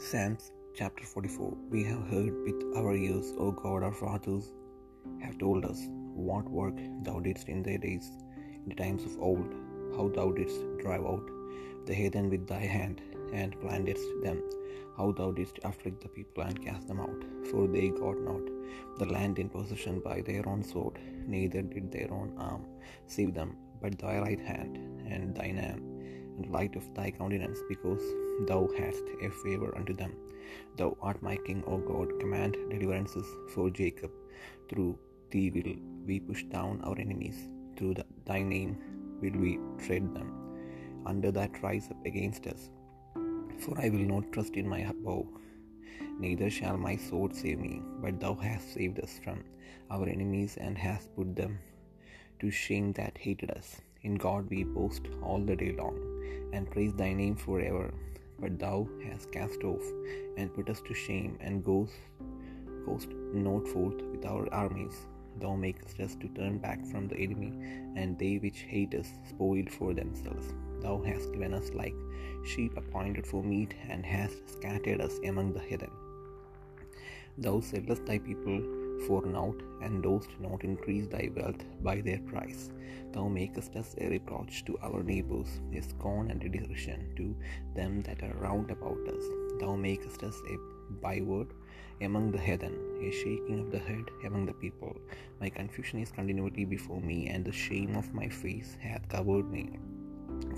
Psalms chapter 44 We have heard with our ears, O God, our fathers have told us what work thou didst in their days, in the times of old, how thou didst drive out the heathen with thy hand, and plantedst them, how thou didst afflict the people and cast them out. For they got not the land in possession by their own sword, neither did their own arm save them, but thy right hand and thine arm and light of thy countenance, because thou hast a favor unto them. Thou art my king, O God, command deliverances for Jacob. Through thee will we push down our enemies, through the, thy name will we tread them under that rise up against us. For I will not trust in my bow, neither shall my sword save me, but thou hast saved us from our enemies and hast put them to shame that hated us. In God we boast all the day long, and praise thy name forever. But thou hast cast off and put us to shame, and goest, goest not forth with our armies. Thou makest us to turn back from the enemy, and they which hate us spoiled for themselves. Thou hast given us like sheep appointed for meat, and hast scattered us among the heathen. Thou sellest thy people for naught, and dost not increase thy wealth by their price. Thou makest us a reproach to our neighbors, a scorn and a derision to them that are round about us. Thou makest us a byword among the heathen, a shaking of the head among the people. My confusion is continually before me, and the shame of my face hath covered me.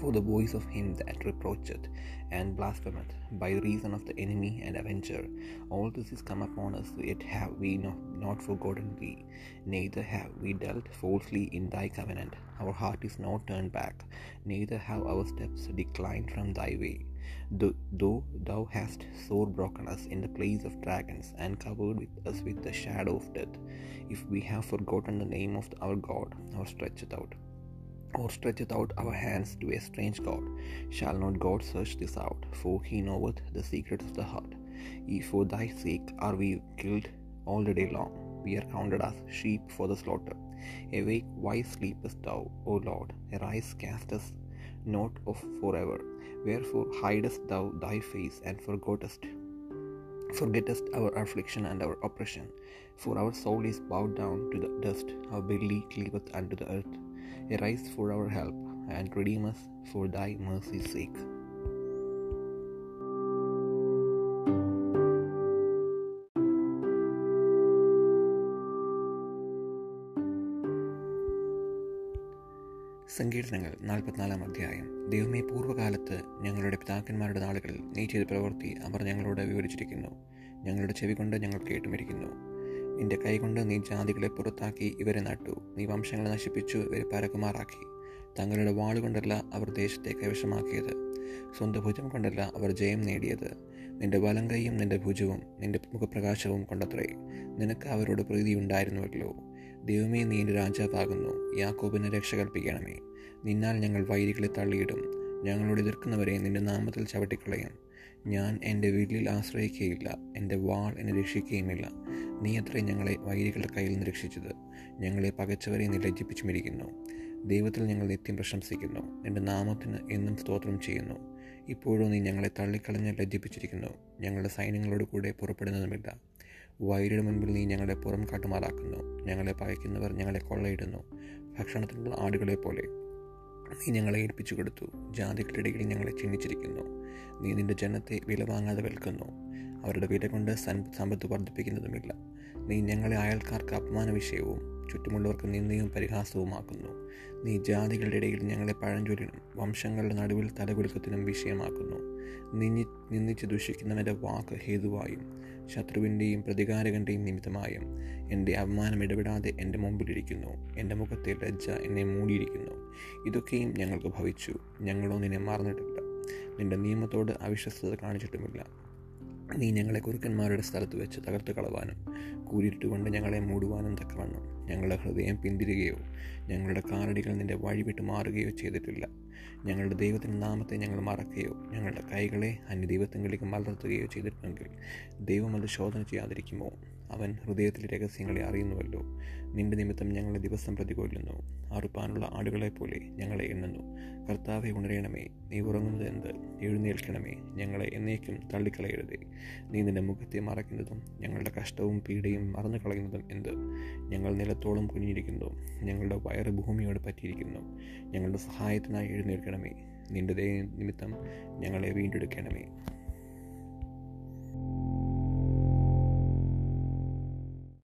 For the voice of him that reproacheth and blasphemeth by reason of the enemy and avenger, all this is come upon us, yet have we no, not forgotten thee, neither have we dealt falsely in thy covenant. Our heart is not turned back, neither have our steps declined from thy way. Though, though thou hast sore broken us in the place of dragons, and covered with us with the shadow of death, if we have forgotten the name of our God, or stretched out or stretcheth out our hands to a strange God. Shall not God search this out? For he knoweth the secrets of the heart. If for thy sake are we killed all the day long. We are counted as sheep for the slaughter. Awake, why sleepest thou, O Lord? Arise, cast us not off forever. Wherefore hidest thou thy face and forgottest forgettest our affliction and our oppression. For our soul is bowed down to the dust, our belly cleaveth unto the earth. Arise for our help, and redeem us for thy mercy's sake. സങ്കീർത്തനങ്ങൾ നാൽപ്പത്തിനാലാം അധ്യായം. ദൈവമേ പൂർവകാലത്ത് ഞങ്ങളുടെ പിതാക്കന്മാരുടെ നാളുകളിൽ നീ ചെയ്ത പ്രവൃത്തി അവർ ഞങ്ങളോട് വിവരിച്ചിരിക്കുന്നു. ഞങ്ങളുടെ ചെവി കൊണ്ട് ഞങ്ങൾ കേട്ടുമിരിക്കുന്നു. നിന്റെ കൈകൊണ്ട് നീ ജാതികളെ പുറത്താക്കി ഇവരെ നട്ടു. നീ വംശങ്ങളെ നശിപ്പിച്ചു ഇവരെ പരകുമാറാക്കി. തങ്ങളുടെ വാളുകൊണ്ടല്ല അവർ ദേശത്തെ കൈവശമാക്കിയത്. സ്വന്തം ഭുജം കൊണ്ടല്ല അവർ ജയം നേടിയത്. നിന്റെ വലം കൈയും നിന്റെ ഭുജവും നിന്റെ മുഖപ്രകാശവും കൊണ്ടത്രേ. നിനക്ക് അവരോട് പ്രീതി ഉണ്ടായിരുന്നുവല്ലോ. ദൈവമേ നീ എന്റെ രാജാവാകുന്നു. യാക്കോബിനെ രക്ഷ കൽപ്പിക്കണമേ. നിന്നാൽ ഞങ്ങൾ വൈരികളെ തള്ളിയിടും. ഞങ്ങളോട് എതിർക്കുന്നവരെ നിന്റെ നാമത്തിൽ ചവിട്ടിക്കളയും. ഞാൻ എന്റെ വീട്ടിൽ ആശ്രയിക്കുകയില്ല എന്റെ വാൾ എന്നെ രക്ഷിക്കുകയുമില്ല. നീ അത്രയും ഞങ്ങളെ വൈരികളുടെ കയ്യിൽ നിന്ന് രക്ഷിച്ചത്. ഞങ്ങളെ പകച്ചവരെ നീ ലജ്ജിപ്പിച്ചുമിരിക്കുന്നു. ദൈവത്തിൽ ഞങ്ങൾ നിത്യം പ്രശംസിക്കുന്നു. എന്റെ നാമത്തിന് എന്നും സ്തോത്രം ചെയ്യുന്നു. ഇപ്പോഴും നീ ഞങ്ങളെ തള്ളിക്കളഞ്ഞ് ലജ്ജിപ്പിച്ചിരിക്കുന്നു. ഞങ്ങളുടെ സൈന്യങ്ങളോട് കൂടെ പുറപ്പെടുന്നതുമില്ല. വൈരിയുടെ മുൻപിൽ നീ ഞങ്ങളെ പുറം കാട്ടുമാറാക്കുന്നു ഞങ്ങളെ പകയ്ക്കുന്നവർ ഞങ്ങളെ കൊള്ളയിടുന്നു. ഭക്ഷണത്തിനുള്ള ആടുകളെ പോലെ നീ ഞങ്ങളെ ഏൽപ്പിച്ചു കൊടുത്തു. ജാതികളുടെ ഇടയിൽ ഞങ്ങളെ ചിഹ്നിച്ചിരിക്കുന്നു നീ നിന്റെ ജനത്തെ വില വാങ്ങാതെ വിൽക്കുന്നു. അവരുടെ വില കൊണ്ട് സമ്പത്ത് വർദ്ധിപ്പിക്കുന്നതുമില്ല. നീ ഞങ്ങളെ അയൽക്കാർക്ക് അപമാന വിഷയവും ചുറ്റുമുള്ളവർക്ക് നിന്ദയും പരിഹാസവുമാക്കുന്നു. നീ ജാതികളുടെ ഇടയിൽ ഞങ്ങളെ പഴഞ്ചൊല്ലിനും വംശങ്ങളുടെ നടുവിൽ തലകുലുക്കത്തിനും വിഷയമാക്കുന്നു. നിന്നി നിന്ദിച്ച് ദുഷിക്കുന്നവന്റെ വാക്ക് ഹേതുവായും ശത്രുവിന്റെയും പ്രതികാരകന്റെയും നിമിത്തമായും എന്റെ അപമാനം ഇടപെടാതെ എന്റെ മുമ്പിലിരിക്കുന്നു. എന്റെ മുഖത്തെ ലജ്ജ എന്നെ മൂടിയിരിക്കുന്നു. ഇതൊക്കെയും ഞങ്ങൾക്ക് ഭവിച്ചു. ഞങ്ങളോ നിന്നെ മറന്നിട്ടില്ല. നിന്റെ നിയമത്തോട് അവിശ്വസ്തത കാണിച്ചിട്ടുമില്ല. നീ ഞങ്ങളെ കുറുക്കന്മാരുടെ സ്ഥലത്ത് വെച്ച് തകർത്ത് കളവാനും കൂരിട്ടുകൊണ്ട് ഞങ്ങളെ മൂടുവാനും തക്കവണ്ണം. ഞങ്ങളുടെ ഹൃദയം പിന്തിരുകയോ ഞങ്ങളുടെ കാലടികൾ നിന്റെ വഴിവിട്ട് മാറുകയോ ചെയ്തിട്ടില്ല. ഞങ്ങളുടെ ദൈവത്തിന്റെ നാമത്തെ ഞങ്ങൾ മറക്കുകയോ ഞങ്ങളുടെ കൈകളെ അന്യ ദൈവത്തിലേക്ക് മലർത്തുകയോ ചെയ്തിട്ടുണ്ടെങ്കിൽ ദൈവം അത് ശോധന ചെയ്യാതിരിക്കുമോ? അവൻ ഹൃദയത്തിലെ രഹസ്യങ്ങളെ അറിയുന്നുവല്ലോ. നിന്റെ നിമിത്തം ഞങ്ങളെ ദിവസം പ്രതികൊല്ലുന്നു അറുപ്പാനുള്ള ആടുകളെപ്പോലെ ഞങ്ങളെ എണ്ണുന്നു. കർത്താവെ ഉണരണമേ. നീ ഉറങ്ങുന്നത് എന്ത്? എഴുന്നേൽക്കണമേ. ഞങ്ങളെ എന്നേക്കും തള്ളിക്കളയരുതേ. നീ നിന്റെ മുഖത്തെ മറയ്ക്കുന്നതും ഞങ്ങളുടെ കഷ്ടവും പീഡയും മറന്നു കളയുന്നതും എന്ത്? ഞങ്ങൾ നിലത്തോളം കുഞ്ഞിരിക്കുന്നു ഞങ്ങളുടെ വയറ് ഭൂമിയോട് പറ്റിയിരിക്കുന്നു. ഞങ്ങളുടെ സഹായത്തിനായി എഴുന്നേൽക്കണമേ. നിന്റെ നിമിത്തം ഞങ്ങളെ വീണ്ടെടുക്കണമേ.